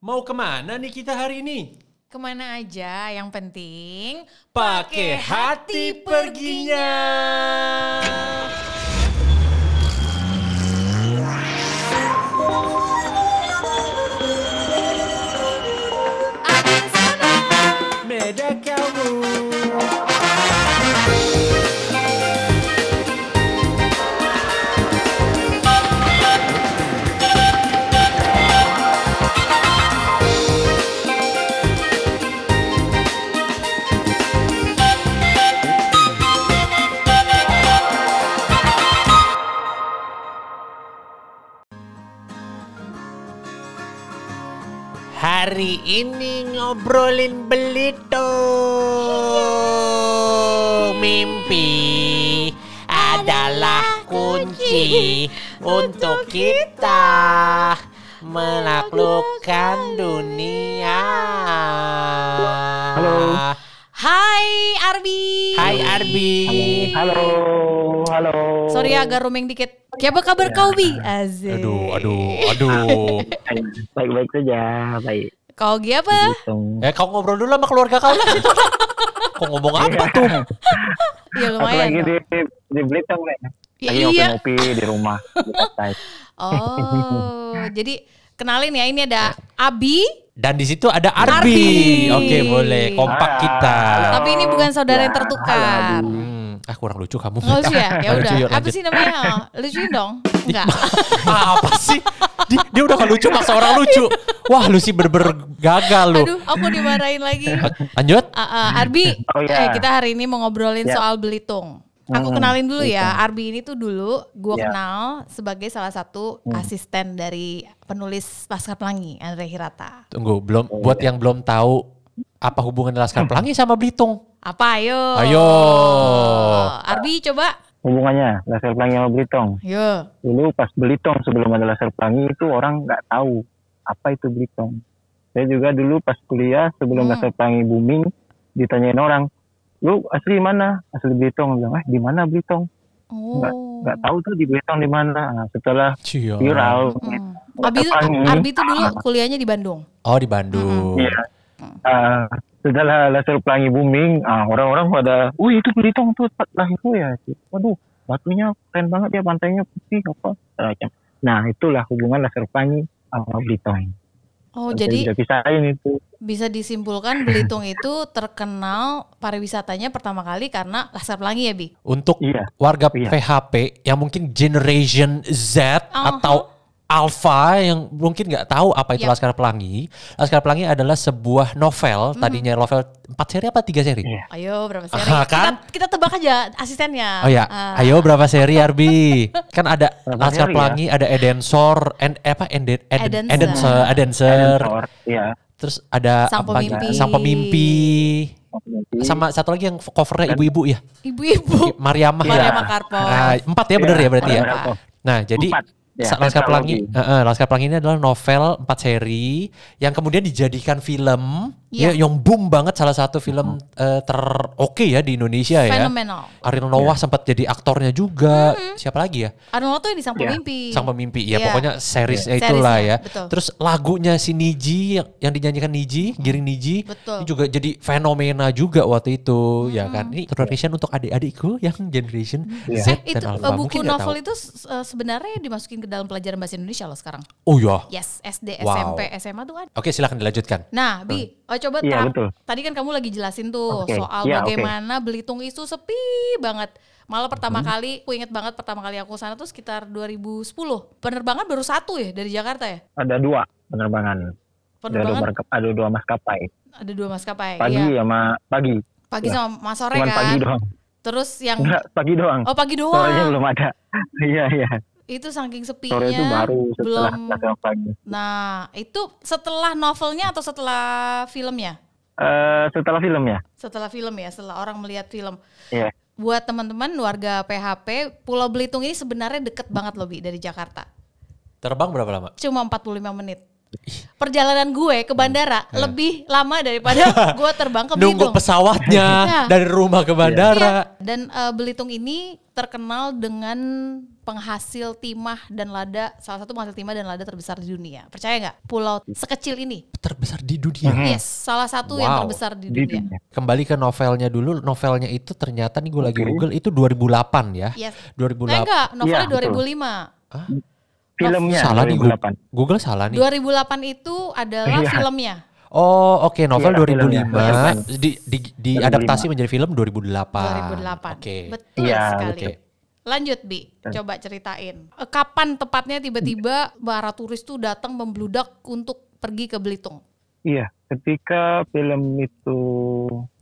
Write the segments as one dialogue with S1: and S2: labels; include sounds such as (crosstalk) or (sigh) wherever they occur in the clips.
S1: Mau ke mana nih kita hari ini?
S2: Ke mana aja, yang penting
S1: Pakai hati perginya.
S2: Adin sana.
S1: Beda kamu. Hari ini ngobrolin belito. Mimpi adalah kunci untuk kita menaklukkan dunia.
S3: Halo.
S2: Hai Arbi.
S1: Hai Arbi.
S3: Halo, halo.
S2: Sorry agak roaming dikit. Apa kabar kau Bi?
S1: Aduh, aduh, aduh. (laughs)
S3: Baik-baik saja, baik.
S2: Kau Gi apa?
S3: Hitung.
S1: Eh, kau ngobrol dulu sama keluarga kau lah. (laughs) Kau ngomong apa tuh?
S2: Ya
S3: Aku lagi
S2: lumayan.
S3: di,
S2: dong.
S3: di Belitung nih.
S2: Ya,
S3: Lagi
S2: iya.
S3: ngopi-ngopi di rumah. di. (laughs)
S2: Oh, jadi kenalin ya ini ada Abi,
S1: Dan di situ ada Arbi.
S2: Arbi.
S1: Oke, boleh. Kompak
S3: Ah,
S1: kita.
S3: halo.
S2: tapi ini bukan saudara
S3: Ya,
S2: yang tertukar.
S1: Hmm, ah kurang lucu kamu.
S2: Oh (laughs) lucu ya? Ya
S1: Lucu,
S2: udah.
S1: yuk,
S2: Apa
S1: lanjut.
S2: sih namanya? Oh, Lucuin dong. Enggak. (laughs)
S1: apa sih? Dia, dia udah gak lucu maksa orang lucu. Wah, lu sih bener-bener gagal lu.
S2: Aduh, aku dimarahin lagi.
S1: Lanjut.
S2: Ah, ah, Arbi,
S3: Oh,
S2: eh,
S3: ya.
S2: kita hari ini mau ngobrolin
S3: Ya.
S2: soal Belitung. Aku
S3: Hmm,
S2: kenalin dulu ya, Arbi ini tuh dulu gue
S3: Ya.
S2: kenal sebagai salah satu asisten dari penulis Laskar Pelangi, Andre Hirata.
S1: Tunggu, belum buat yang belum tahu apa hubungan Laskar Pelangi sama Belitung.
S2: Apa ayo?
S1: Ayo.
S2: Arbi coba.
S3: Hubungannya Laser Pelangi sama Belitung.
S2: Yo.
S3: Dulu pas Belitung sebelum ada Laser Pelangi itu orang nggak tahu apa itu Belitung. Saya juga dulu pas kuliah sebelum
S2: Hmm.
S3: Laser Pelangi booming ditanyain orang, lu asli mana? Asli Belitung. Bilang, eh di mana Belitung?
S2: Oh.
S3: Nggak, nggak tahu tuh di Belitung di mana. Nah, setelah viral,
S2: Hmm.
S3: Pelangi.
S2: Arbi tuh dulu kuliahnya di Bandung.
S1: Oh, di Bandung.
S3: Iya. Uh, setelah laser pelangi booming, ah, orang-orang pada, wih itu Belitung tuh tempat lahirku ya. Waduh, batunya keren banget ya, pantainya putih apa macam. Nah itulah hubungan laser pelangi sama Belitung.
S2: Oh,
S3: Saya
S2: jadi
S3: bisa pisahin itu.
S2: bisa disimpulkan Belitung itu terkenal pariwisatanya pertama kali karena Laskar Pelangi ya, Bi?
S1: Untuk
S3: Iya.
S1: warga
S3: Iya.
S1: PHP yang mungkin generation Z
S2: Uh-huh.
S1: atau Alpha yang mungkin nggak tahu apa itu
S2: Yap.
S1: Laskar Pelangi. Laskar Pelangi adalah sebuah novel, tadinya novel 4 seri apa 3 seri?
S3: Iya.
S2: Ayo berapa seri?
S1: Ah, kan?
S2: Kita, kita tebak aja asistennya.
S1: Oh ya,
S2: Ah.
S1: ayo berapa seri Arbi? kan ada (laughs)
S3: Berapa
S1: Laskar
S3: seri ya?
S1: Pelangi, ada Edensor, and eh, apa Eden, Eden,
S2: Edenser.
S1: Edenser, Edenser.
S3: Edensor, Iya.
S1: Terus ada
S2: Sang
S1: apa?
S2: Pemimpi.
S1: Sang Pemimpi. Sama satu lagi yang covernya ibu-ibu ya,
S2: Ibu-ibu.
S1: Mariamah.
S2: Maria
S1: ya.
S2: Makarpo.
S1: Nah, empat ya bener
S3: Iya,
S1: ya berarti ya.
S3: Makarpo.
S1: Nah, jadi
S3: Empat. Ya,
S1: Laskar. Pelangi, eh, eh, Laskar Pelangi ini adalah novel empat seri yang kemudian dijadikan film,
S2: Iya.
S1: ya, yang boom banget salah satu film eh, teroke ya di Indonesia ya.
S2: Fenomenal.
S1: Ariel Noah sempat jadi aktornya juga. Siapa lagi ya?
S2: Arnold tuh di Sang
S3: Iya.
S2: Pemimpi.
S1: Sang pemimpi. Ya
S2: Iya.
S1: pokoknya seriesnya
S2: Iya.
S1: itulah
S2: Seriesnya,
S1: ya.
S2: betul.
S1: Terus lagunya si Niji yang, yang dinyanyikan Niji, Giring Niji.
S2: Betul.
S1: Ini juga jadi fenomena juga waktu itu ya kan. Ini generation untuk adik-adikku yang generation
S3: Iya.
S1: Z
S2: Eh, itu
S1: dan
S2: eh,
S1: Alpha.
S2: buku
S1: Mungkin
S2: novel itu eh, sebenarnya dimasukin ke dalam pelajaran bahasa Indonesia loh sekarang.
S1: Oh ya.
S2: Yes, SD,
S1: Wow.
S2: SMP, SMA tuh ada.
S1: Oke, silakan dilanjutkan.
S2: Nah, Bi, oh, coba
S3: Iya,
S2: terang-
S3: betul.
S2: tadi kan kamu lagi jelasin tuh
S3: Oke,
S2: soal
S3: iya, oke.
S2: bagaimana Belitung itu sepi banget. Malah
S3: Hmm.
S2: pertama kali, aku inget banget pertama kali aku sana tuh sekitar 2010. Penerbangan baru satu ya dari Jakarta ya?
S3: Ada dua penerbangan. Ada dua,
S2: Penerbangan
S3: ada dua maskapai.
S2: ada dua maskapai.
S3: Pagi
S2: Iya.
S3: sama pagi.
S2: Pagi
S3: Ya.
S2: sama mas sore
S3: Cuman
S2: kan.
S3: pagi doang.
S2: Terus yang
S3: Enggak, pagi doang.
S2: oh pagi
S3: Sorenya
S2: doang.
S3: belum ada. (laughs) Iya, iya.
S2: Itu saking sepinya.
S3: Sore itu baru setelah
S2: belum.
S3: pagi.
S2: Nah, itu setelah novelnya atau setelah filmnya?
S3: Eh, setelah film ya?
S2: Setelah film ya, setelah orang melihat film.
S3: Iya.
S2: Buat teman-teman warga PHP, Pulau Belitung ini sebenarnya deket banget loh Bi dari Jakarta.
S1: Terbang berapa lama?
S2: Cuma 45 menit. Perjalanan gue ke bandara
S1: Hmm.
S2: lebih lama daripada (laughs) gue terbang ke
S1: Nunggu
S2: Belitung.
S1: pesawatnya
S2: Iya.
S1: dari rumah ke bandara.
S2: Iya. Dan eh, Belitung ini terkenal dengan penghasil timah dan lada, salah satu penghasil timah dan lada terbesar di dunia. Percaya nggak? Pulau sekecil ini.
S1: Terbesar di dunia.
S3: Mhm.
S2: Yes, salah satu yang
S1: Wow.
S2: terbesar di
S3: Di
S2: dunia.
S3: dunia.
S1: Kembali ke novelnya dulu. Novelnya itu ternyata nih gue lagi
S3: Oke.
S1: Google itu 2008 ya.
S2: Yes.
S1: 2008.
S2: Eh enggak, novelnya
S3: betul.
S2: 2005.
S3: Filmnya
S1: salah nih Google.
S3: 2008.
S1: Google salah nih.
S2: 2008 itu adalah
S3: Iya.
S2: filmnya.
S1: Oh, oke novel
S3: Iya,
S1: 2005
S3: filmnya.
S1: di di diadaptasi menjadi film 2008.
S2: 2008.
S1: Oke.
S2: Betul
S3: Iya,
S2: sekali.
S1: oke.
S2: Lanjut Bi, coba ceritain. Eh, Kapan tepatnya tiba-tiba para turis tuh datang membludak untuk pergi ke Belitung?
S3: Iya, ketika film itu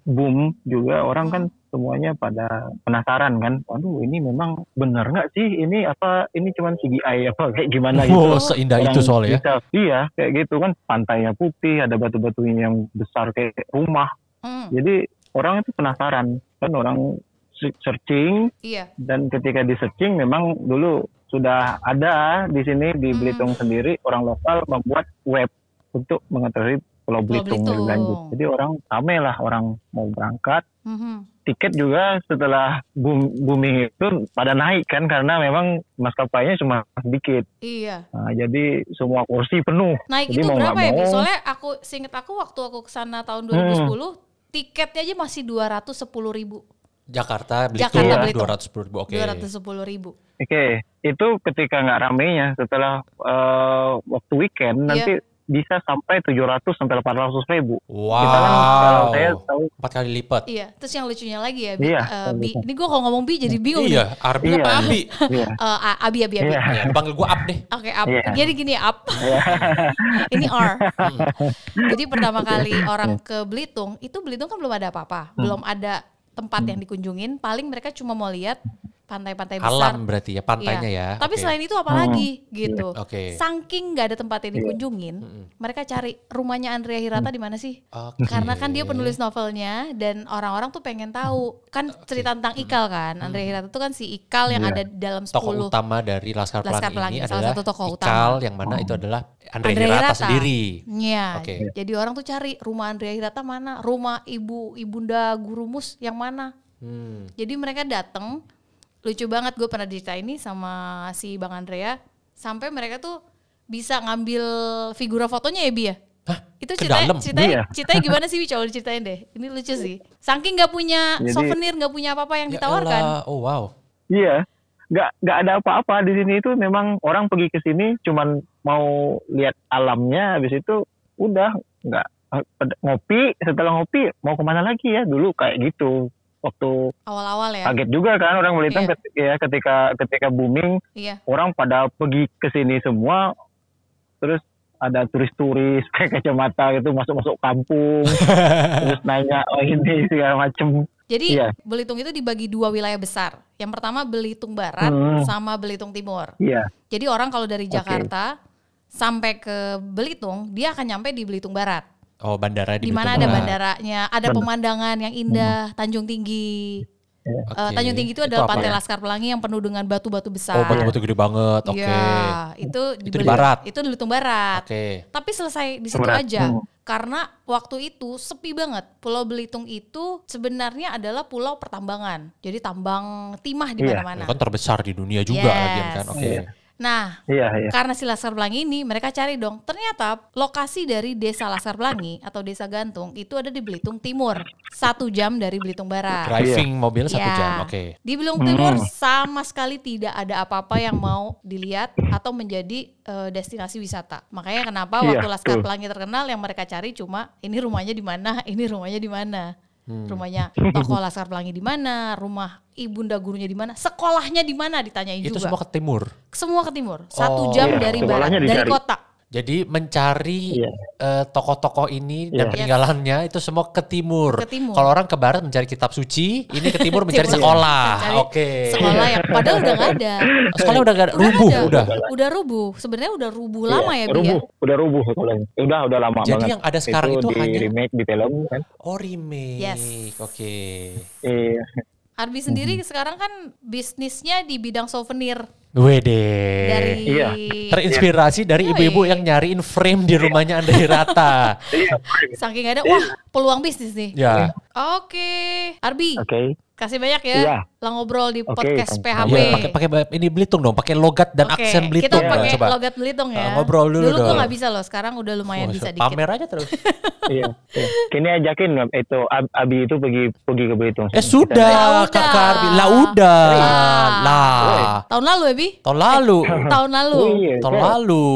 S3: boom juga orang kan semuanya pada penasaran kan. Waduh, ini memang benar nggak sih? Ini apa? Ini cuman CGI apa kayak gimana gitu?
S1: Oh, seindah
S3: Orang
S1: itu soalnya. ya.
S3: bisa- iya, kayak gitu kan. Pantainya putih, ada batu-batunya yang besar kayak rumah.
S2: Hmm,
S3: Jadi orang itu penasaran kan orang searching
S2: iya.
S3: dan ketika di searching memang dulu sudah ada di sini di
S2: Hmm.
S3: Belitung sendiri orang lokal membuat web untuk mengetahui Pulau Belitung lebih lanjut. Jadi orang rame lah orang mau berangkat.
S2: Mhm.
S3: Tiket juga setelah boom- booming itu pada naik kan karena memang maskapainya cuma sedikit.
S2: Iya.
S3: Nah, jadi semua kursi penuh.
S2: Naik
S3: Jadi
S2: itu
S3: mau
S2: berapa ya
S3: mau-
S2: Soalnya aku seinget aku waktu aku ke sana tahun
S3: Hmm.
S2: 2010 tiketnya aja masih 210 ribu.
S1: Jakarta Belitung
S2: Jakarta,
S3: Iya.
S2: Belitung.
S1: 210 ribu. Oke.
S2: 210 ribu.
S3: Oke, itu ketika nggak ramenya setelah eh, waktu weekend
S2: Iya.
S3: nanti bisa sampai 700 sampai 800 ribu.
S1: Wow.
S3: Kita kan kalau saya tahu
S1: Empat kali lipat.
S2: Iya, terus yang lucunya lagi ya, Bi.
S3: Iya,
S2: eh, Bi. Ini gue kalau ngomong Bi jadi bingung nih.
S1: Iya, Arbi
S3: Iya.
S1: apa Abi?
S3: Iya.
S2: Eh, A- Abi, Abi, Abi.
S3: Iya.
S1: Ya, panggil gua Ab deh.
S2: Oke, up.
S3: Iya.
S2: Jadi gini, up. (laughs) Ini R. Jadi pertama kali orang ke Belitung, itu Belitung kan belum ada apa-apa.
S3: Hmm.
S2: Belum ada tempat yang dikunjungin. Paling mereka cuma mau lihat pantai-pantai besar.
S1: Alam berarti ya, pantainya
S2: Iya.
S1: ya.
S2: Tapi
S1: Oke.
S2: selain itu apa lagi gitu.
S1: Oke.
S2: Saking nggak ada tempat yang dikunjungin, mereka cari rumahnya Andrea Hirata di mana sih?
S1: Oke.
S2: Karena kan dia penulis novelnya dan orang-orang tuh pengen tahu. Kan cerita tentang Ikal kan. Andrea Hirata tuh kan si Ikal yang
S3: Iya.
S2: ada dalam 10
S1: tokoh utama dari Laskar Pelangi,
S2: Laskar Pelangi,
S1: ini
S2: salah
S1: adalah
S2: satu tokoh
S1: Ikal
S2: utama.
S1: yang mana itu adalah Andre,
S2: Andrea
S1: Hirata,
S2: Hirata.
S1: sendiri.
S2: Iya.
S1: Oke.
S2: Jadi orang tuh cari rumah Andrea Hirata mana, rumah ibu ibunda Guru Mus yang mana.
S1: Hmm.
S2: Jadi mereka datang, lucu banget gue pernah cerita ini sama si Bang Andrea, sampai mereka tuh bisa ngambil figura fotonya ya Bi ya?
S1: Hah?
S2: Itu ceritanya, ceritanya,
S3: Iya.
S2: ceritanya gimana sih Bi? Coba diceritain deh. Ini lucu sih. Saking nggak punya
S3: Jadi-
S2: souvenir, nggak punya apa-apa yang
S1: Ya
S2: ditawarkan.
S1: elah, Oh wow.
S3: Iya, nggak nggak ada apa-apa di sini itu memang orang pergi ke sini cuman mau lihat alamnya, habis itu udah nggak eh, ngopi setelah ngopi mau ke mana lagi ya dulu kayak gitu waktu
S2: Awal-awal ya.
S3: kaget juga kan orang Belitung
S2: Iya.
S3: ketika, ya ketika ketika booming
S2: Iya.
S3: orang pada pergi ke sini semua terus ada turis-turis (laughs) pakai kacamata gitu masuk-masuk kampung (laughs) terus nanya oh ini segala macem
S2: Jadi
S3: Iya.
S2: Belitung itu dibagi dua wilayah besar. Yang pertama Belitung Barat
S3: Hmm.
S2: sama Belitung Timur.
S3: iya
S2: Jadi orang kalau dari. Jakarta sampai ke Belitung, dia akan nyampe di Belitung Barat.
S1: Oh bandara di
S2: Di mana ada bandaranya, ada pemandangan yang indah, Tanjung Tinggi. Eh,
S1: Oke.
S2: Tanjung Tinggi itu adalah
S1: apa
S2: pantai
S1: ya?
S2: Laskar Pelangi yang penuh dengan batu-batu besar.
S1: Oh batu-batu gede banget. Oke.
S2: Iya, itu di,
S1: Itu di barat.
S2: Itu di Belitung Barat.
S1: Oke.
S2: Tapi selesai di situ
S3: Barat.
S2: aja.
S3: Hmm.
S2: Karena waktu itu sepi banget. Pulau Belitung itu sebenarnya adalah pulau pertambangan. Jadi tambang timah di
S3: Iya.
S2: mana-mana.
S1: Kan terbesar di dunia juga
S2: Yes.
S1: lagian kan. Oke.
S3: Iya.
S2: Nah,
S3: iya iya
S2: karena si Laskar Pelangi ini mereka cari dong. Ternyata lokasi dari desa Laskar Pelangi atau desa Gantung itu ada di Belitung Timur. Satu jam dari Belitung Barat.
S1: Driving mobil satu
S2: Ya.
S1: jam. Oke.
S2: Di Belitung Timur
S3: Hmm.
S2: sama sekali tidak ada apa-apa yang mau dilihat atau menjadi eh, destinasi wisata. Makanya kenapa
S3: Iya,
S2: waktu Laskar
S3: betul.
S2: Pelangi terkenal yang mereka cari cuma ini rumahnya di mana, ini rumahnya di mana.
S1: Hmm.
S2: Rumahnya tokoh Laskar Pelangi di mana, rumah ibunda gurunya di mana, sekolahnya di mana ditanyain
S1: Itu
S2: juga.
S1: semua ke timur.
S2: Semua ke timur. Satu
S1: Oh.
S2: jam
S3: Iya,
S2: dari barat, dari kota.
S1: Jadi mencari
S3: Iya.
S1: eh, tokoh-tokoh ini dan
S3: Iya.
S1: peninggalannya itu semua ke timur.
S2: Ke timur.
S1: Kalau orang ke barat mencari kitab suci, ini ke timur (laughs) mencari
S2: Timur.
S1: sekolah. Oke.
S2: Sekolah yang padahal udah nggak ada.
S1: Sekolah udah gak
S2: Udah
S1: rubuh
S2: ada.
S1: udah.
S2: Udah rubuh. Sebenarnya udah rubuh lama ya, Bi ya?
S3: rubuh udah rubuh sekolahnya udah udah lama
S1: Jadi
S3: banget
S1: yang ada sekarang itu
S3: di
S1: hanya-
S3: remake di film kan
S1: Oh remake.
S2: Yes.
S1: Oke.
S3: iya
S2: Arbi sendiri sekarang kan bisnisnya di bidang souvenir
S1: Wede.
S2: dari
S3: Iya.
S1: Terinspirasi dari
S2: Yoi.
S1: ibu-ibu yang nyariin frame di rumahnya Andre Rata.
S2: saking ada wah peluang bisnis nih.
S1: ya.
S2: Oke, Arbi,
S3: Oke.
S2: kasih banyak ya.
S3: Iya.
S2: Lah ngobrol di
S3: Oke,
S2: podcast. PHP.
S1: Iya, pakai pakai ini Belitung dong, pakai logat dan
S2: Oke,
S1: aksen Belitung.
S2: Kita pakai
S1: coba.
S2: logat Belitung ya.
S1: Ah, ngobrol dulu
S2: Dulu gue
S1: dong.
S2: nggak bisa loh, sekarang udah lumayan
S1: Oh,
S2: bisa dikit.
S1: Pamer aja terus. (laughs)
S3: Iya. iya. Kini ajakin itu Ab- Abi itu pergi pergi ke Belitung.
S1: eh sudah,
S2: udah.
S1: Kak Kak Arbi. Lah udah.
S2: Ah.
S1: Lah.
S2: Tahun lalu ya, Bi?
S1: Tahun lalu.
S2: Tahun lalu.
S3: Oh, iya.
S1: Tahun lalu.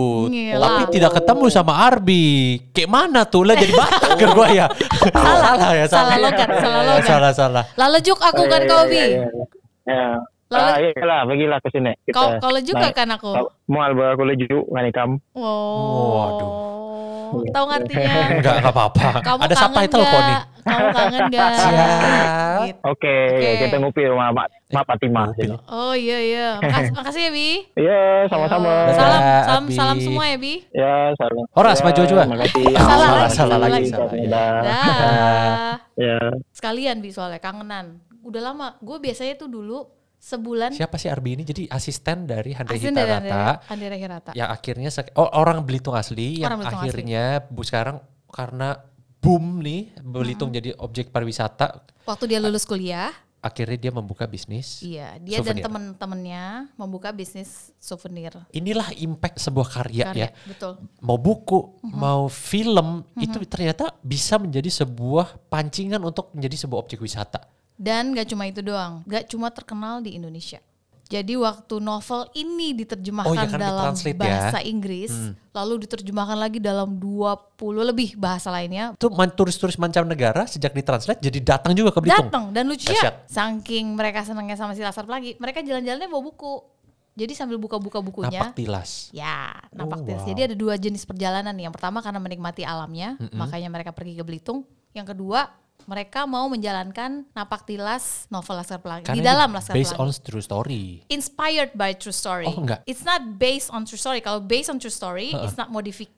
S1: Tapi tidak ketemu sama Arbi. Kayak mana tuh? Lah jadi Batak ke gua ya. salah ya,
S2: Salah logat, salah logat.
S1: Salah, salah.
S2: Lalu juk aku kan kau, Bi. Lalu-
S3: Ah, iya lah, pergilah ke sini. Kita
S2: Kau kalau juga
S3: naik-
S2: kan aku.
S3: Mau alba aku leju ngani kam.
S2: Oh.
S1: Waduh.
S2: Tahu ngartinya?
S1: Enggak, (laughs) enggak apa-apa.
S2: Kamu
S1: Ada
S2: kangen
S1: subtitle kok nih.
S2: nggak? Kamu kangen gak? (laughs)
S1: Siap.
S2: Gitu.
S3: Oke,
S2: Oke.
S3: kita ngopi rumah Mak, Mak Fatimah
S1: Ngopi.
S3: sini.
S2: Oh iya iya. Makasih, (laughs) makasih ya Bi.
S3: Iya, sama-sama.
S2: Salam salam
S1: Abi.
S2: salam semua ya Bi.
S3: Ya, salam.
S1: Horas,
S3: ya,
S1: maju juga.
S3: Makasih.
S2: Salah
S1: Salah,
S2: lagi,
S1: salah
S2: salah
S1: lagi. salah. Ya.
S3: Dah. Ya.
S2: Sekalian Bi soalnya kangenan. Udah lama. Gue biasanya tuh dulu sebulan
S1: Siapa sih Arbi ini? Jadi asisten dari Handre
S2: asisten. Andrea Hirata.
S1: Yang akhirnya, oh, orang Belitung asli. Yang
S2: Orang Belitung asli.
S1: akhirnya bu sekarang karena boom nih. Belitung jadi objek pariwisata.
S2: Waktu dia lulus kuliah,
S1: Akhirnya dia membuka bisnis.
S2: iya, dia dan
S1: Souvenir.
S2: temen-temennya membuka bisnis souvenir.
S1: Inilah impact sebuah karya,
S2: Karya,
S1: ya.
S2: betul.
S1: Mau buku,
S2: Mhm.
S1: mau film, itu ternyata bisa menjadi sebuah pancingan untuk menjadi sebuah objek wisata.
S2: Dan gak cuma itu doang, gak cuma terkenal di Indonesia. Jadi waktu novel ini diterjemahkan
S1: Oh, iya kan,
S2: dalam
S1: ditranslate ya.
S2: bahasa Inggris, lalu diterjemahkan lagi dalam 20 lebih bahasa lainnya.
S1: Itu turis-turis mancanegara sejak ditranslate jadi datang juga ke Belitung.
S2: Datang dan lucunya
S1: Dahsyat.
S2: saking mereka senangnya sama si Laskar Pelangi, mereka jalan-jalannya bawa buku. Jadi sambil buka-buka bukunya,
S1: Napak tilas.
S2: Ya, nampak
S1: Oh,
S2: tes.
S1: wow.
S2: Jadi ada dua jenis perjalanan nih. Yang pertama karena menikmati alamnya, makanya mereka pergi ke Belitung. Yang kedua, mereka mau menjalankan napak tilas novel Laskar Pelangi
S1: Karena
S2: di dalam Laskar
S1: based
S2: Pelangi.
S1: on true story.
S2: Inspired by true story.
S1: Oh, enggak.
S2: It's not based on true story. Kalau based on true story, it's not modified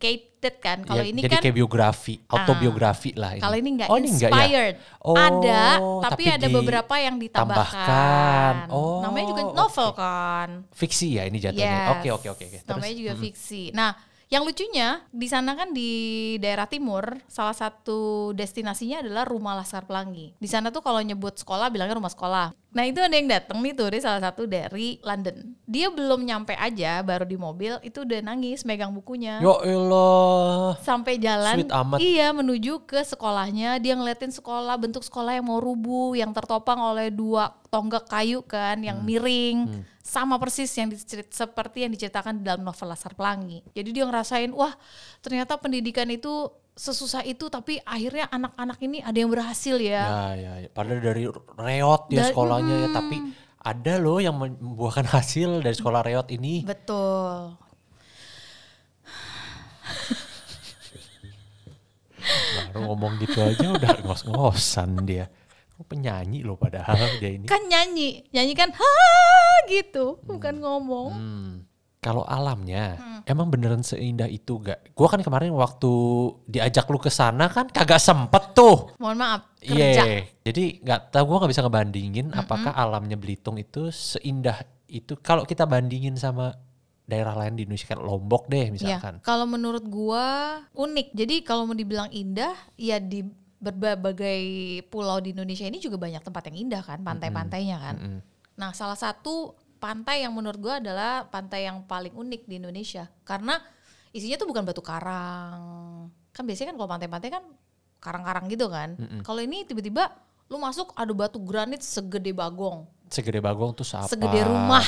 S2: kan. Kalau
S1: Ya,
S2: ini
S1: jadi
S2: kan
S1: kayak biografi, autobiografi lah ini.
S2: kalau ini enggak
S1: Oh, ini enggak ya?
S2: inspired.
S1: Oh,
S2: ada, tapi,
S1: tapi
S2: ada beberapa yang ditambahkan.
S1: tambahkan. Oh,
S2: Namanya juga
S1: oke.
S2: novel kan.
S1: Fiksi ya ini jatuhnya.
S2: Yes.
S1: Oke oke oke oke.
S2: Namanya juga fiksi. Nah, yang lucunya di sana kan di daerah timur salah satu destinasinya adalah Rumah Laskar Pelangi. Di sana tuh kalau nyebut sekolah bilangnya rumah sekolah. Nah itu ada yang datang nih turis salah satu dari London. Dia belum nyampe aja baru di mobil itu udah nangis megang bukunya.
S1: Ya Allah.
S2: Sampai jalan,
S1: Sweet amat.
S2: iya menuju ke sekolahnya. Dia ngeliatin sekolah, bentuk sekolah yang mau rubuh, yang tertopang oleh dua tonggak kayu kan, yang
S1: Hmm.
S2: miring, sama persis yang dicerit, seperti yang diceritakan di dalam novel Laskar Pelangi. Jadi dia ngerasain, wah ternyata pendidikan itu sesusah itu, tapi akhirnya anak-anak ini ada yang berhasil ya.
S1: Ya ya. ya. Padahal dari reot ya
S2: Dari-
S1: sekolahnya ya, tapi ada loh yang membuahkan hasil dari sekolah reot ini.
S2: Betul.
S1: Baru ngomong gitu aja udah ngos-ngosan dia. Oh, penyanyi loh padahal (laughs) dia ini.
S2: Kan nyanyi, nyanyi kan ha gitu, bukan ngomong.
S1: Hmm. Kalau alamnya,
S2: Hmm.
S1: emang beneran seindah itu gak? Gua kan kemarin waktu diajak lu ke sana kan kagak sempet tuh.
S2: Mohon maaf.
S1: Iya, jadi nggak tahu gua nggak bisa ngebandingin apakah alamnya Belitung itu seindah itu. Kalau kita bandingin sama daerah lain di Indonesia kan Lombok deh
S2: Ya,
S1: misalkan.
S2: kalau menurut gua unik. Jadi kalau mau dibilang indah, ya di berbagai pulau di Indonesia ini juga banyak tempat yang indah kan, pantai-pantainya kan.
S1: Mm-mm.
S2: Nah, salah satu pantai yang menurut gua adalah pantai yang paling unik di Indonesia karena isinya tuh bukan batu karang. Kan biasanya kan kalau pantai-pantai kan karang-karang gitu kan. Kalau ini tiba-tiba lu masuk ada batu granit segede bagong,
S1: Segede Bagong tuh apa?
S2: segede rumah.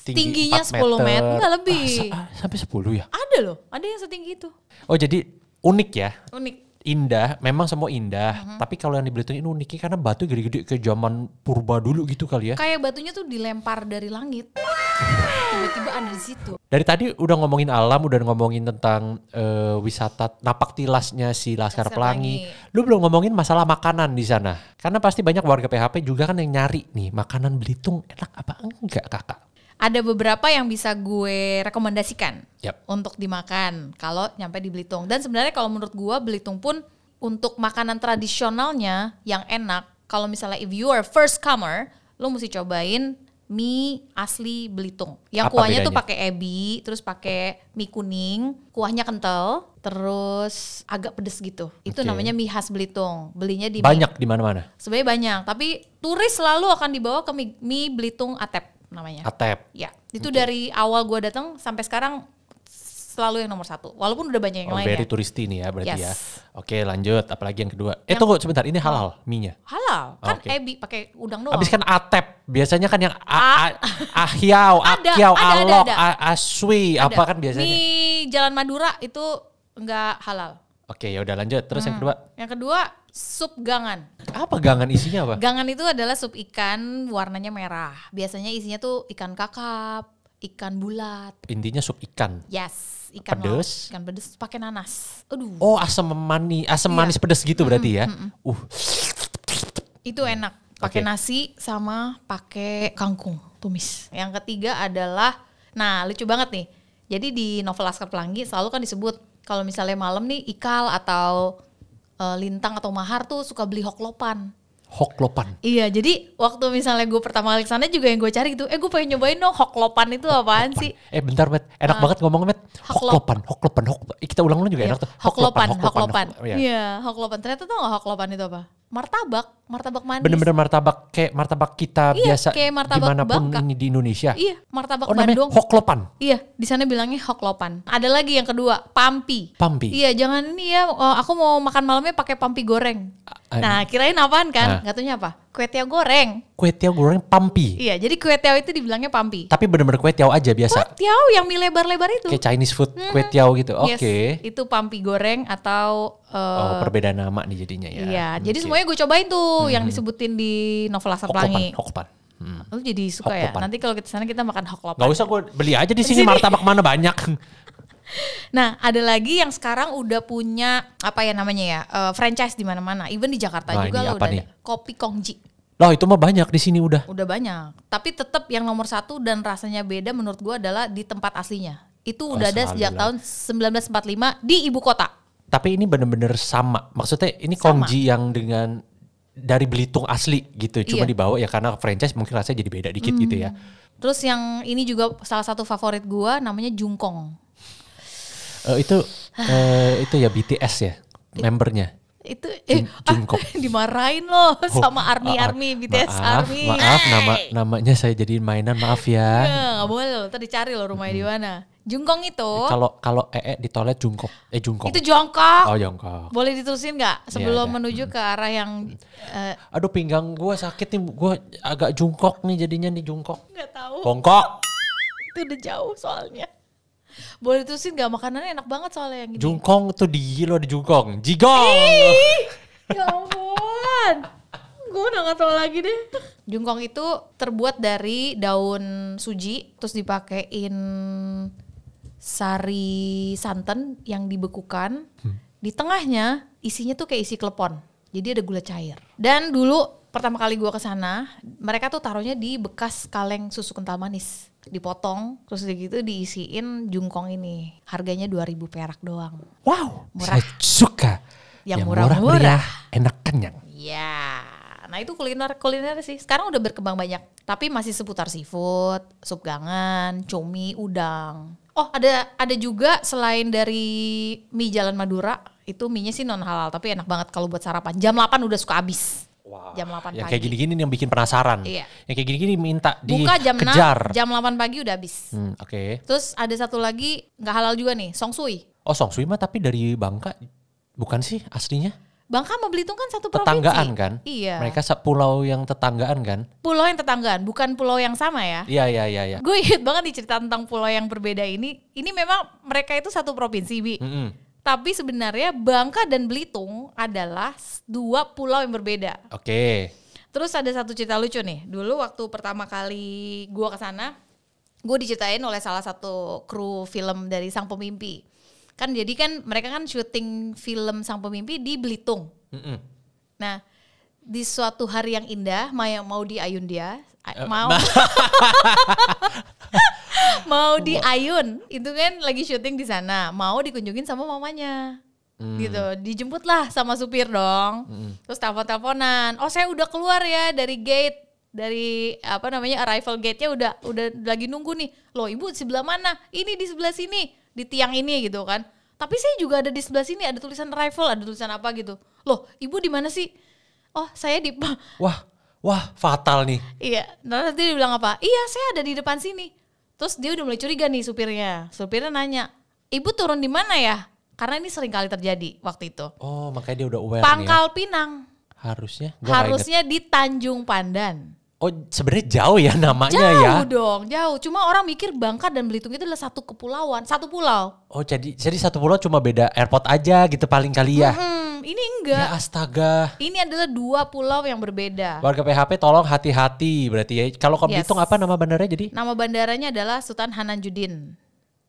S1: Tinggi
S2: Tingginya
S1: 4
S2: 10 meter, enggak
S1: Ah,
S2: lebih.
S1: ah, sampai 10 ya?
S2: Ada loh, ada yang setinggi itu.
S1: Oh jadi unik ya?
S2: Unik.
S1: Indah, memang semua indah.
S2: Mm-hmm.
S1: Tapi kalau yang di Belitung ini uniknya karena batu gede-gede ke zaman purba dulu gitu kali ya.
S2: Kayak batunya tuh dilempar dari langit. Tiba-tiba ada di situ.
S1: Dari tadi udah ngomongin alam, udah ngomongin tentang eh, wisata napak tilasnya si Laskar
S2: Laskar
S1: Pelangi. Lu belum ngomongin masalah makanan di sana. Karena pasti banyak warga PHP juga kan yang nyari nih makanan Belitung enak apa enggak kakak?
S2: Ada beberapa yang bisa gue rekomendasikan
S1: Yap.
S2: untuk dimakan kalau nyampe di Belitung. Dan sebenarnya kalau menurut gue Belitung pun untuk makanan tradisionalnya yang enak, kalau misalnya if you are first comer, lo mesti cobain mie asli Belitung. Yang
S1: Apa
S2: kuahnya tuh
S1: bedanya?
S2: pakai ebi, terus pakai mie kuning, kuahnya kental, terus agak pedes gitu. Itu
S1: Oke.
S2: namanya mie khas Belitung. Belinya di
S1: Banyak di mana-mana.
S2: Sebenarnya banyak, tapi turis selalu akan dibawa ke mie, mie Belitung Atep namanya.
S1: Atep.
S2: Ya, itu dari awal gua datang sampai sekarang selalu yang nomor satu. Walaupun udah banyak yang
S1: Oh,
S2: lain
S1: very
S2: ya.
S1: turisti nih ya berarti
S2: Yes.
S1: ya. Oke, lanjut. Apalagi yang kedua. Eh, tunggu sebentar. Ini halal mie-nya.
S2: Halal, kan
S1: Oke.
S2: ebi pakai udang doang.
S1: Habis kan atep. Biasanya kan yang a, a- (laughs)
S2: Ada, ada, ada,
S1: alok,
S2: ada.
S1: a- aswi,
S2: Ada.
S1: apa kan biasanya.
S2: Mie Jalan Madura itu enggak halal.
S1: Oke, ya udah lanjut. Terus yang
S2: Hmm.
S1: kedua,
S2: Yang kedua, sup gangan.
S1: apa gangan isinya apa?
S2: Gangan itu adalah sup ikan warnanya merah. Biasanya isinya tuh ikan kakap, ikan bulat.
S1: Intinya sup ikan.
S2: Yes, ikan
S1: Pedes?
S2: laut, ikan pedes pakai nanas. Aduh,
S1: Oh, asam manis, asam
S2: Iya.
S1: manis pedas gitu berarti ya. Uh,
S2: itu enak. Pakai
S1: Oke.
S2: nasi sama pakai kangkung tumis. Yang ketiga adalah, nah lucu banget nih. Jadi di novel Laskar Pelangi selalu kan disebut kalau misalnya malam nih ikal atau eh, lintang atau mahar tuh suka beli hoklopan.
S1: Hoklopan.
S2: Iya, jadi waktu misalnya gue pertama kali ke sana juga yang gue cari gitu, eh gue pengen nyobain dong hoklopan itu apaan sih?
S1: Eh bentar, Met. Enak banget ngomong, Met.
S2: Hoklop.
S1: Hoklopan, hoklopan, hoklopan. Kita ulang-ulang juga
S2: Iya,
S1: enak tuh.
S2: Hoklopan, hoklopan.
S1: hok- iya.
S2: Iya, hoklopan. Ternyata tau gak hoklopan itu apa? Martabak, martabak manis.
S1: Bener-bener martabak kayak martabak kita
S2: Iya,
S1: biasa
S2: kayak martabak
S1: di mana pun
S2: Bangka.
S1: ini di Indonesia.
S2: Iya, martabak
S1: Oh
S2: Bandung.
S1: hoklopan.
S2: Iya, di sana bilangnya hoklopan. Ada lagi yang kedua, pampi.
S1: Pampi.
S2: Iya, jangan ini ya. oh, aku mau makan malamnya pakai pampi goreng.
S1: Ah,
S2: Nah, kirain apaan kan?
S1: Ah.
S2: Gak taunya apa? Kue tiaw goreng.
S1: Kue tiaw goreng pampi.
S2: Iya, jadi kue tiaw itu dibilangnya pampi.
S1: Tapi bener-bener kue tiaw aja biasa.
S2: Kue tiaw yang mie lebar-lebar itu.
S1: Kayak Chinese food kue tiaw gitu. Oke.
S2: Yes, itu pampi goreng atau eh,
S1: Oh, perbedaan nama nih jadinya ya.
S2: Iya,
S1: Hmm,
S2: jadi semuanya gue cobain tuh yang disebutin di novel
S1: hoklopan,
S2: Pelangi.
S1: hoklopan. Hmm.
S2: Lu jadi suka ya? Nanti kalau kita sana kita makan hoklopan.
S1: Gak usah gue beli aja di sini
S2: Sini.
S1: martabak mana banyak. (laughs) (laughs)
S2: Nah, ada lagi yang sekarang udah punya apa ya namanya ya? eh, franchise di mana-mana. Even di Jakarta
S1: Nah,
S2: juga lo udah
S1: nih?
S2: ada. Kopi Kongji.
S1: Loh itu mah banyak di sini udah.
S2: Udah banyak. Tapi tetap yang nomor satu dan rasanya beda menurut gua adalah di tempat aslinya. Itu
S1: Oh,
S2: udah ada sejak
S1: lah.
S2: tahun 1945 di ibu kota.
S1: Tapi ini bener-bener sama. Maksudnya ini
S2: Sama.
S1: kongji yang dengan dari Belitung asli gitu. Cuma
S2: Iya. Hmm.
S1: dibawa ya karena franchise mungkin rasanya jadi beda dikit gitu ya.
S2: Terus yang ini juga salah satu favorit gua namanya Jungkong.
S1: Eh, itu eh, itu ya BTS ya membernya.
S2: Itu eh
S1: Jungkook. (laughs)
S2: dimarahin loh sama
S1: Ah,
S2: army-army BTS
S1: maaf,
S2: Army.
S1: Maaf nama namanya saya jadiin mainan maaf ya.
S2: Ya, nggak boleh loh, tadi cari loh rumahnya di mana. Jungkong itu,
S1: Kalau kalau ee di toilet jungkok. Eh jungkok.
S2: itu jongkok.
S1: Oh jongkok.
S2: Boleh diterusin nggak sebelum
S1: ada.
S2: menuju ke arah yang eh,
S1: Aduh pinggang gua sakit nih. Gua agak jungkok nih jadinya nih jungkok.
S2: nggak tahu?
S1: Bongkok.
S2: Itu udah jauh soalnya. Boleh diterusin nggak makanannya enak banget soalnya yang gini.
S1: Jungkong tuh di lo di jungkong. Jigong.
S2: ya ampun. Gue udah gak tau lagi deh. Jungkong itu terbuat dari daun suji, terus dipakein sari santan yang dibekukan. Di tengahnya isinya tuh kayak isi klepon. Jadi ada gula cair. Dan dulu pertama kali gua ke sana, mereka tuh taruhnya di bekas kaleng susu kental manis. Dipotong, terus gitu diisiin jungkong ini. Harganya 2000 perak doang.
S1: Wow.
S2: Murah.
S1: Saya suka.
S2: Yang
S1: murah
S2: murah-murah.
S1: meriah, enak kenyang.
S2: Ya, nah itu kuliner kuliner sih. Sekarang udah berkembang banyak, tapi masih seputar seafood, sup gangan, cumi, udang. Oh ada ada juga selain dari mie Jalan Madura itu mie-nya sih non halal tapi enak banget kalau buat sarapan. Jam 8 udah suka habis.
S1: Wah,
S2: Jam 8
S1: Yang
S2: pagi.
S1: kayak gini-gini nih yang bikin penasaran.
S2: Iya.
S1: Yang kayak gini-gini minta
S2: Buka jam
S1: dikejar.
S2: 6, jam 8 pagi udah habis.
S1: Hmm, Oke.
S2: Terus ada satu lagi nggak halal juga nih, song sui.
S1: Oh Song Sui mah tapi dari Bangka bukan sih aslinya?
S2: Bangka sama Belitung kan satu
S1: Tetanggaan
S2: provinsi.
S1: kan?
S2: Iya.
S1: Mereka pulau yang tetanggaan kan?
S2: Pulau yang tetanggaan, bukan pulau yang sama ya.
S1: Iya iya iya iya.
S2: Gue inget banget nih cerita tentang pulau yang berbeda ini. Ini memang mereka itu satu provinsi, Bi.
S1: Mm-mm.
S2: Tapi sebenarnya Bangka dan Belitung adalah dua pulau yang berbeda.
S1: Oke.
S2: Terus ada satu cerita lucu nih. Dulu waktu pertama kali gue ke sana, gue diceritain oleh salah satu kru film dari Sang Pemimpi. Kan jadi kan mereka kan syuting film Sang Pemimpi di Belitung.
S1: Mm-mm.
S2: Nah, di suatu hari yang indah, Maya mau di Ayundia,
S1: Eh,
S2: mau (laughs) (laughs) mau di Ayun, itu kan lagi syuting di sana, mau dikunjungin sama mamanya.
S1: Hmm.
S2: Gitu, dijemputlah sama supir dong. Terus telepon-teleponan. Oh, saya udah keluar ya dari gate dari apa namanya arrival gate-nya udah udah lagi nunggu nih. Loh, Ibu di sebelah mana? Ini di sebelah sini, di tiang ini gitu kan. Tapi saya juga ada di sebelah sini, ada tulisan arrival, ada tulisan apa gitu. Loh, Ibu di mana sih? Oh, saya di (laughs)
S1: Wah, wah fatal nih.
S2: Iya, nah, nanti dia bilang apa? Iya, saya ada di depan sini. Terus dia udah mulai curiga nih supirnya. Supirnya nanya, ibu turun di mana ya? Karena ini sering kali terjadi waktu itu.
S1: Oh, makanya dia udah aware nih ya.
S2: Pangkal Pinang.
S1: Harusnya. Gua.
S2: Harusnya di Tanjung Pandan.
S1: Oh, sebenarnya jauh ya namanya
S2: Jauh
S1: ya.
S2: dong, jauh. Cuma orang mikir Bangka dan Belitung itu adalah satu kepulauan, satu pulau.
S1: Oh, jadi jadi satu pulau cuma beda airport aja gitu paling kali ya.
S2: Hmm, ini
S1: Ya
S2: enggak.
S1: astaga.
S2: Ini adalah dua pulau yang berbeda.
S1: Warga PHP tolong hati-hati berarti ya. Kalau ke
S2: Yes.
S1: Belitung apa nama bandarnya jadi?
S2: Nama bandaranya adalah Sultan Hananjudin.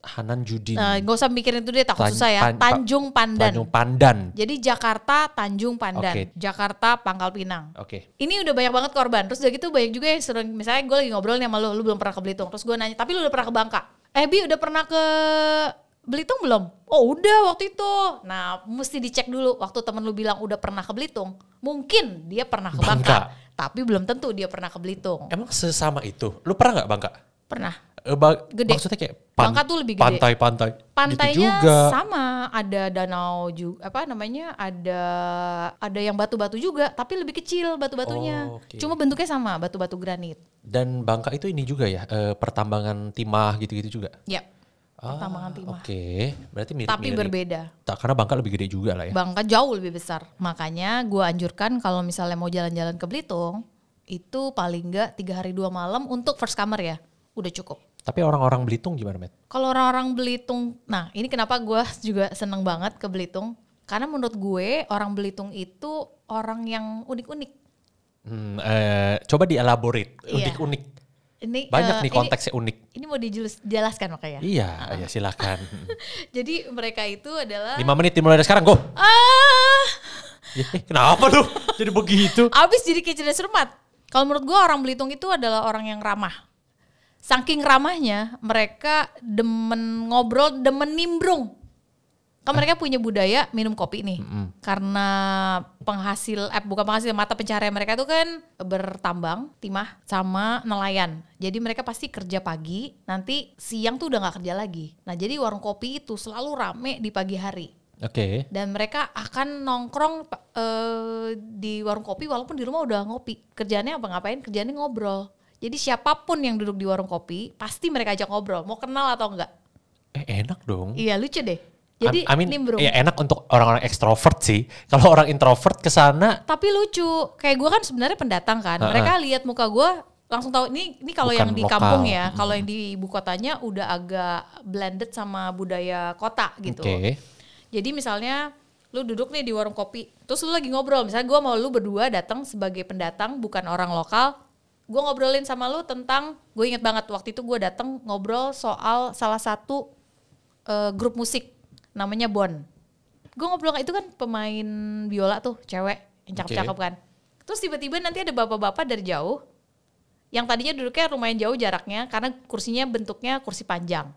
S1: Hanan Judin.
S2: Nah, gak usah mikirin itu deh, takut
S1: Tan-
S2: susah ya.
S1: pan-
S2: Tanjung Pandan.
S1: Tanjung Pandan.
S2: Jadi Jakarta Tanjung Pandan,
S1: Oke.
S2: Jakarta Pangkal Pinang.
S1: Oke.
S2: Ini udah banyak banget korban. Terus udah gitu banyak juga yang sering misalnya gue lagi ngobrol nih sama lu, lu belum pernah ke Belitung. Terus gue nanya, "Tapi lu udah pernah ke Bangka?" "Eh, Bi, udah pernah ke Belitung belum?" "Oh, udah waktu itu." Nah, mesti dicek dulu waktu temen lu bilang udah pernah ke Belitung. Mungkin dia pernah ke Bangka,
S1: Bangka.
S2: tapi belum tentu dia pernah ke Belitung.
S1: Emang sesama itu? Lu pernah nggak Bangka?
S2: Pernah.
S1: Eh, ba-
S2: Gede.
S1: Maksudnya kayak pan-
S2: Bangka tuh lebih gede.
S1: Pantai-pantai.
S2: Pantainya
S1: gitu juga.
S2: sama, ada danau juga apa namanya? Ada ada yang batu-batu juga, tapi lebih kecil batu-batunya.
S1: Oh, oke.
S2: Cuma bentuknya sama, batu-batu granit.
S1: Dan Bangka itu ini juga ya, eh, pertambangan timah gitu-gitu juga.
S2: Ya. Pertambangan
S1: Ah,
S2: timah.
S1: Oke, berarti mirip-mirip.
S2: Tapi berbeda.
S1: Tak, karena Bangka lebih gede juga lah ya.
S2: Bangka jauh lebih besar. Makanya gue anjurkan kalau misalnya mau jalan-jalan ke Belitung, itu paling enggak tiga hari dua malam untuk first comer ya. Udah cukup.
S1: Tapi orang-orang Belitung gimana, Met?
S2: Kalau orang-orang Belitung, nah ini kenapa gue (laughs) juga seneng banget ke Belitung. Karena menurut gue orang Belitung itu orang yang unik-unik.
S1: Hmm, eh, coba dielaborate,
S2: Iya. Ini
S1: Banyak
S2: eh,
S1: nih
S2: ini-
S1: konteksnya unik.
S2: Ini, mau dijelaskan makanya.
S1: Iya, ya silakan. (laughs)
S2: Jadi mereka itu adalah
S1: Lima menit dimulai dari sekarang, go.
S2: ah
S1: Eh, Kenapa lu (laughs) jadi begitu?
S2: abis jadi kayak cerdas cermat. Kalau menurut gue orang Belitung itu adalah orang yang ramah. Saking ramahnya mereka demen ngobrol, demen nimbrung. Kan mereka punya budaya minum kopi nih. Karena penghasil, eh bukan penghasil, mata pencaharian mereka itu kan bertambang, timah, sama nelayan. Jadi mereka pasti kerja pagi, nanti siang tuh udah nggak kerja lagi. Nah jadi warung kopi itu selalu rame di pagi hari
S1: Oke.
S2: dan mereka akan nongkrong eh, di warung kopi walaupun di rumah udah ngopi kerjaannya apa ngapain kerjaannya ngobrol jadi siapa pun yang duduk di warung kopi pasti mereka ajak ngobrol mau kenal atau enggak
S1: Eh enak dong.
S2: iya lucu deh jadi
S1: I mean,
S2: nimbrung
S1: ya enak untuk orang-orang ekstrovert sih. Kalau orang introvert ke sana
S2: tapi lucu kayak gue kan sebenarnya pendatang kan
S1: Ha-ha.
S2: mereka lihat muka gue langsung tahu ini ini kalau yang di
S1: lokal.
S2: kampung ya kalau yang di ibu kotanya udah agak blended sama budaya kota gitu
S1: Oke.
S2: Jadi misalnya lu duduk nih di warung kopi, terus lu lagi ngobrol. Misalnya gue mau lu berdua datang sebagai pendatang, bukan orang lokal. Gue ngobrolin sama lu tentang, gue inget banget waktu itu gue datang ngobrol soal salah satu eh, grup musik namanya Bon. Gue ngobrol itu kan pemain biola tuh, cewek yang cakep-cakep kan. Terus tiba-tiba nanti ada bapak-bapak dari jauh, yang tadinya duduknya lumayan jauh jaraknya karena kursinya bentuknya kursi panjang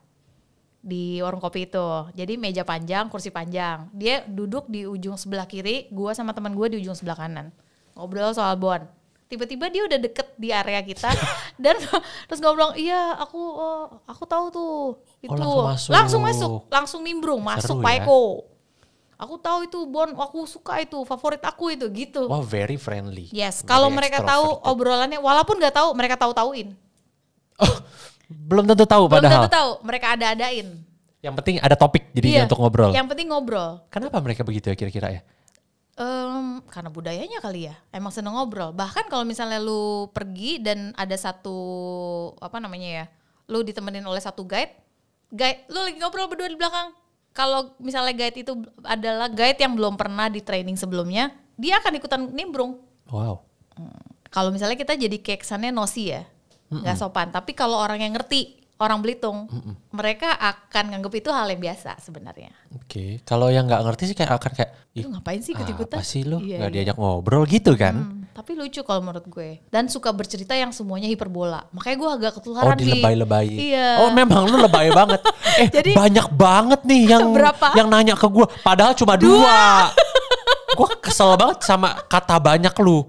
S2: di warung kopi itu. Jadi meja panjang, kursi panjang. Dia duduk di ujung sebelah kiri, gua sama teman gua di ujung sebelah kanan. Ngobrol soal bon. Tiba-tiba dia udah deket di area kita (laughs) dan terus ngobrol, "Iya, aku oh, aku tahu tuh." Itu.
S1: langsung masuk.
S2: langsung masuk, langsung nimbrung, masuk
S1: Seru
S2: Pak
S1: ya.
S2: Eko. Aku tahu itu bon, aku suka itu, favorit aku itu gitu.
S1: Wah very friendly.
S2: Yes, kalau mereka tahu obrolannya walaupun nggak tahu, mereka tahu-tauin.
S1: Oh, belum tentu tahu
S2: Belum
S1: padahal.
S2: tentu tahu, mereka ada-adain.
S1: Yang penting ada topik jadi
S2: Iya,
S1: untuk ngobrol.
S2: Yang penting ngobrol.
S1: Kenapa mereka begitu ya kira-kira ya?
S2: Em, karena budayanya kali ya, emang seneng ngobrol. Bahkan kalau misalnya lu pergi dan ada satu apa namanya ya, lu ditemenin oleh satu guide, guide, lu lagi ngobrol berdua di belakang. Kalau misalnya guide itu adalah guide yang belum pernah di training sebelumnya, dia akan ikutan nimbrung.
S1: Wow.
S2: Kalau misalnya kita jadi kayak kesannya nosi ya, nggak sopan. Tapi kalau orang yang ngerti, orang Belitung, mereka akan nganggep itu hal yang biasa sebenarnya.
S1: Oke. Kalau yang nggak ngerti sih kayak akan kayak,
S2: Lu ngapain sih ikut-ikutan?
S1: apa sih lu?
S2: Iya,
S1: Nggak
S2: iya.
S1: diajak ngobrol gitu kan?
S2: Hmm, tapi lucu kalau menurut gue. Dan suka bercerita yang semuanya hiperbola. Makanya gue agak
S1: Oh
S2: ketularan di
S1: dilebay-lebay.
S2: Iya.
S1: Oh memang lu lebay (laughs) banget. Eh
S2: Jadi-
S1: banyak banget nih yang
S2: Berapa?
S1: yang nanya ke gue. Padahal cuma dua. gue kesel banget sama kata banyak lu.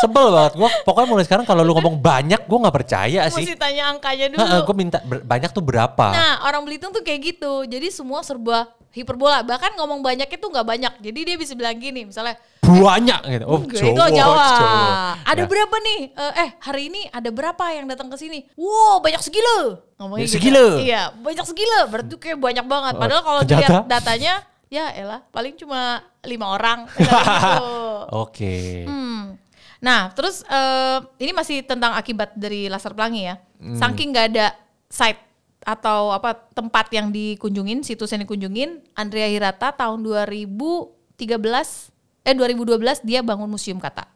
S1: Sebel banget. Gue pokoknya mulai sekarang kalau lu ngomong banyak, gue nggak percaya sih.
S2: Mesti tanya angkanya dulu.
S1: gue minta banyak tuh berapa?
S2: Nah, orang Belitung tuh kayak gitu. Jadi semua serba hiperbola. Bahkan ngomong banyak itu nggak banyak. Jadi dia bisa bilang gini, misalnya,
S1: Banyak gitu. Oh, Jawa,
S2: itu Jawa.
S1: Jawa.
S2: Ada
S1: Ya.
S2: berapa nih? Eh, eh, hari ini ada berapa yang datang ke sini? Wow, banyak segila. Ngomongnya
S1: Banyak
S2: gitu.
S1: segila.
S2: Iya, banyak segila. Berarti kayak banyak banget.
S1: Oh,
S2: Padahal kalau dilihat datanya, ya elah, paling cuma lima orang. Gitu. (laughs)
S1: Oke.
S2: Hmm. Nah, terus eh, ini masih tentang akibat dari laser pelangi ya. Saking nggak ada site atau apa tempat yang dikunjungin, situs yang dikunjungin, Andrea Hirata tahun 2013 eh 2012 dia bangun museum kata.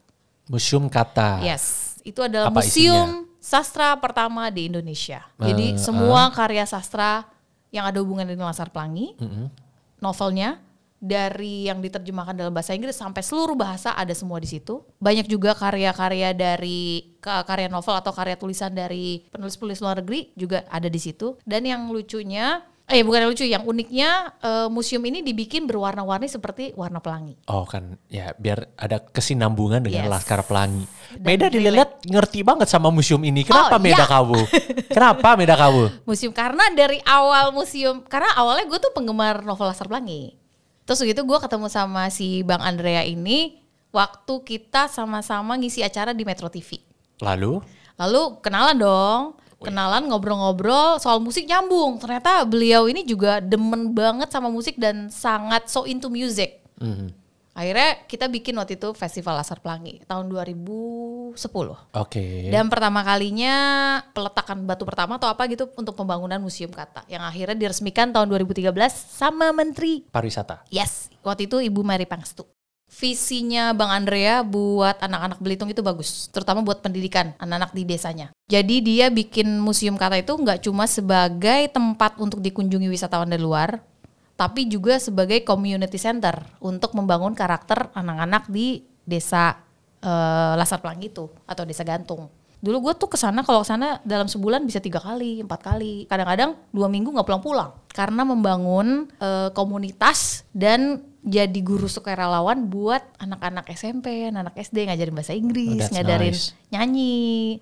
S1: Museum kata.
S2: Yes, itu adalah
S1: Apa
S2: museum sastra pertama di Indonesia. Jadi
S1: Eh,
S2: semua karya sastra yang ada hubungan dengan laser pelangi,
S1: Mm-mm.
S2: novelnya dari yang diterjemahkan dalam bahasa Inggris sampai seluruh bahasa ada semua di situ. Banyak juga karya-karya dari ka- karya novel atau karya tulisan dari penulis-penulis luar negeri juga ada di situ. Dan yang lucunya, eh bukan yang lucu, yang uniknya eh, museum ini dibikin berwarna-warni seperti warna pelangi.
S1: Oh kan, ya biar ada kesinambungan dengan
S2: Yes.
S1: Laskar Pelangi.
S2: Dan
S1: Meda dilihat ngerti banget sama museum ini. Kenapa
S2: Oh,
S1: Meda
S2: iya.
S1: kamu? (laughs) Kenapa Meda kamu?
S2: Museum karena dari awal museum, karena awalnya gue tuh penggemar novel Laskar Pelangi. Terus gitu gue ketemu sama si Bang Andrea ini waktu kita sama-sama ngisi acara di Metro TV.
S1: Lalu?
S2: Lalu kenalan dong, kenalan ngobrol-ngobrol soal musik nyambung. Ternyata beliau ini juga demen banget sama musik dan sangat so into music.
S1: Mhm.
S2: Akhirnya kita bikin waktu itu Festival Laser Pelangi tahun 2010.
S1: Oke.
S2: Dan pertama kalinya peletakan batu pertama atau apa gitu untuk pembangunan museum kata yang akhirnya diresmikan tahun 2013 sama menteri.
S1: Pariwisata.
S2: Yes, waktu itu Ibu Mary Pangstu. Visinya Bang Andrea buat anak-anak Belitung itu bagus, terutama buat pendidikan anak-anak di desanya. Jadi dia bikin museum kata itu nggak cuma sebagai tempat untuk dikunjungi wisatawan dari luar, tapi juga sebagai community center untuk membangun karakter anak-anak di desa eh, Lasar Pelangi itu atau desa Gantung. Dulu gue tuh ke sana kalau ke sana dalam sebulan bisa tiga kali, empat kali, kadang-kadang dua minggu nggak pulang-pulang karena membangun eh, komunitas dan jadi guru sukarelawan buat anak-anak SMP, anak SD ngajarin bahasa Inggris,
S1: Oh,
S2: ngajarin
S1: nice.
S2: nyanyi.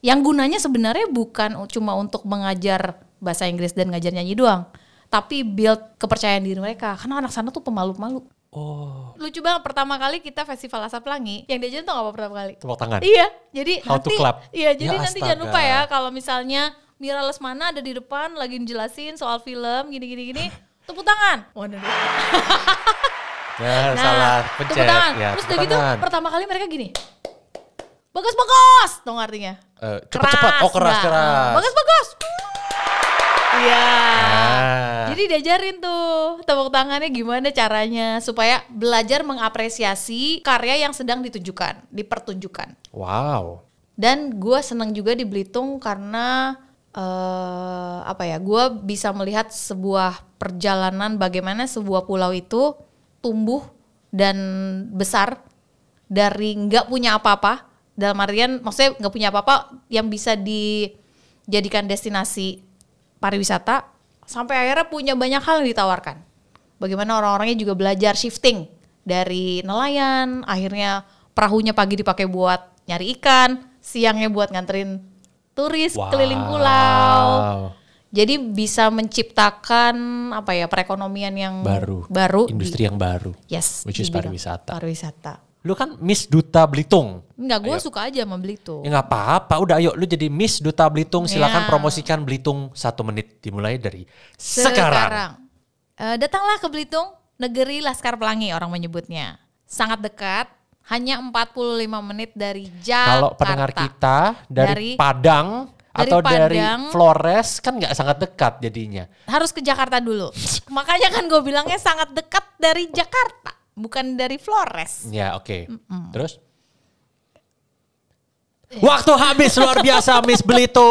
S2: Yang gunanya sebenarnya bukan cuma untuk mengajar bahasa Inggris dan ngajar nyanyi doang, tapi build kepercayaan diri mereka. Karena anak sana tuh pemalu-pemalu.
S1: Oh,
S2: Lucu banget pertama kali kita festival Asap Pelangi, yang diajarin tuh apa pertama kali?
S1: tepuk tangan.
S2: Iya, jadi
S1: How to
S2: nanti
S1: clap.
S2: iya, jadi
S1: Ya,
S2: nanti
S1: astaga.
S2: jangan lupa ya kalau misalnya Mira Lesmana ada di depan lagi ngejelasin soal film gini-gini gini, (laughs) tepuk tangan. Waduh. (laughs)
S1: Ya,
S2: Nah,
S1: salah
S2: tepuk
S1: pencet.
S2: tangan.
S1: Ya,
S2: Terus
S1: tepuk
S2: udah gitu pertama kali mereka gini. Bagus bagus, tau nggak artinya?
S1: Eh, cepat-cepat. Oh, keras,
S2: nggak?
S1: keras.
S2: Iya.
S1: Ah.
S2: Jadi diajarin tuh tepuk tangannya gimana caranya supaya belajar mengapresiasi karya yang sedang ditunjukkan, dipertunjukkan.
S1: Wow.
S2: Dan gue seneng juga di Belitung karena eh apa ya, gue bisa melihat sebuah perjalanan bagaimana sebuah pulau itu tumbuh dan besar dari nggak punya apa-apa. Dalam artian, maksudnya nggak punya apa-apa yang bisa dijadikan destinasi pariwisata sampai akhirnya punya banyak hal yang ditawarkan. Bagaimana orang-orangnya juga belajar shifting dari nelayan, akhirnya perahunya pagi dipakai buat nyari ikan, siangnya buat nganterin turis keliling pulau. Jadi bisa menciptakan apa ya perekonomian yang
S1: Baru.
S2: baru di-
S1: Industri yang baru.
S2: yes,
S1: Which
S2: di
S1: is pariwisata.
S2: Pariwisata.
S1: Lu kan Miss Duta Belitung.
S2: Enggak, gue suka aja sama Belitung.
S1: Ya nggak apa-apa, udah ayo lu jadi Miss Duta Belitung, silakan
S2: Ya.
S1: promosikan Belitung satu menit dimulai dari sekarang.
S2: Eh, datanglah ke Belitung, negeri Laskar Pelangi orang menyebutnya. Sangat dekat, hanya 45 menit dari Jakarta.
S1: Kalau pendengar kita dari,
S2: Dari-
S1: Padang
S2: dari
S1: atau dari
S2: Padang.
S1: Flores kan nggak sangat dekat jadinya.
S2: harus ke Jakarta dulu. Makanya kan gue bilangnya sangat dekat dari Jakarta, bukan dari Flores.
S1: Ya oke. Terus? Waktu habis luar biasa Miss Belitung.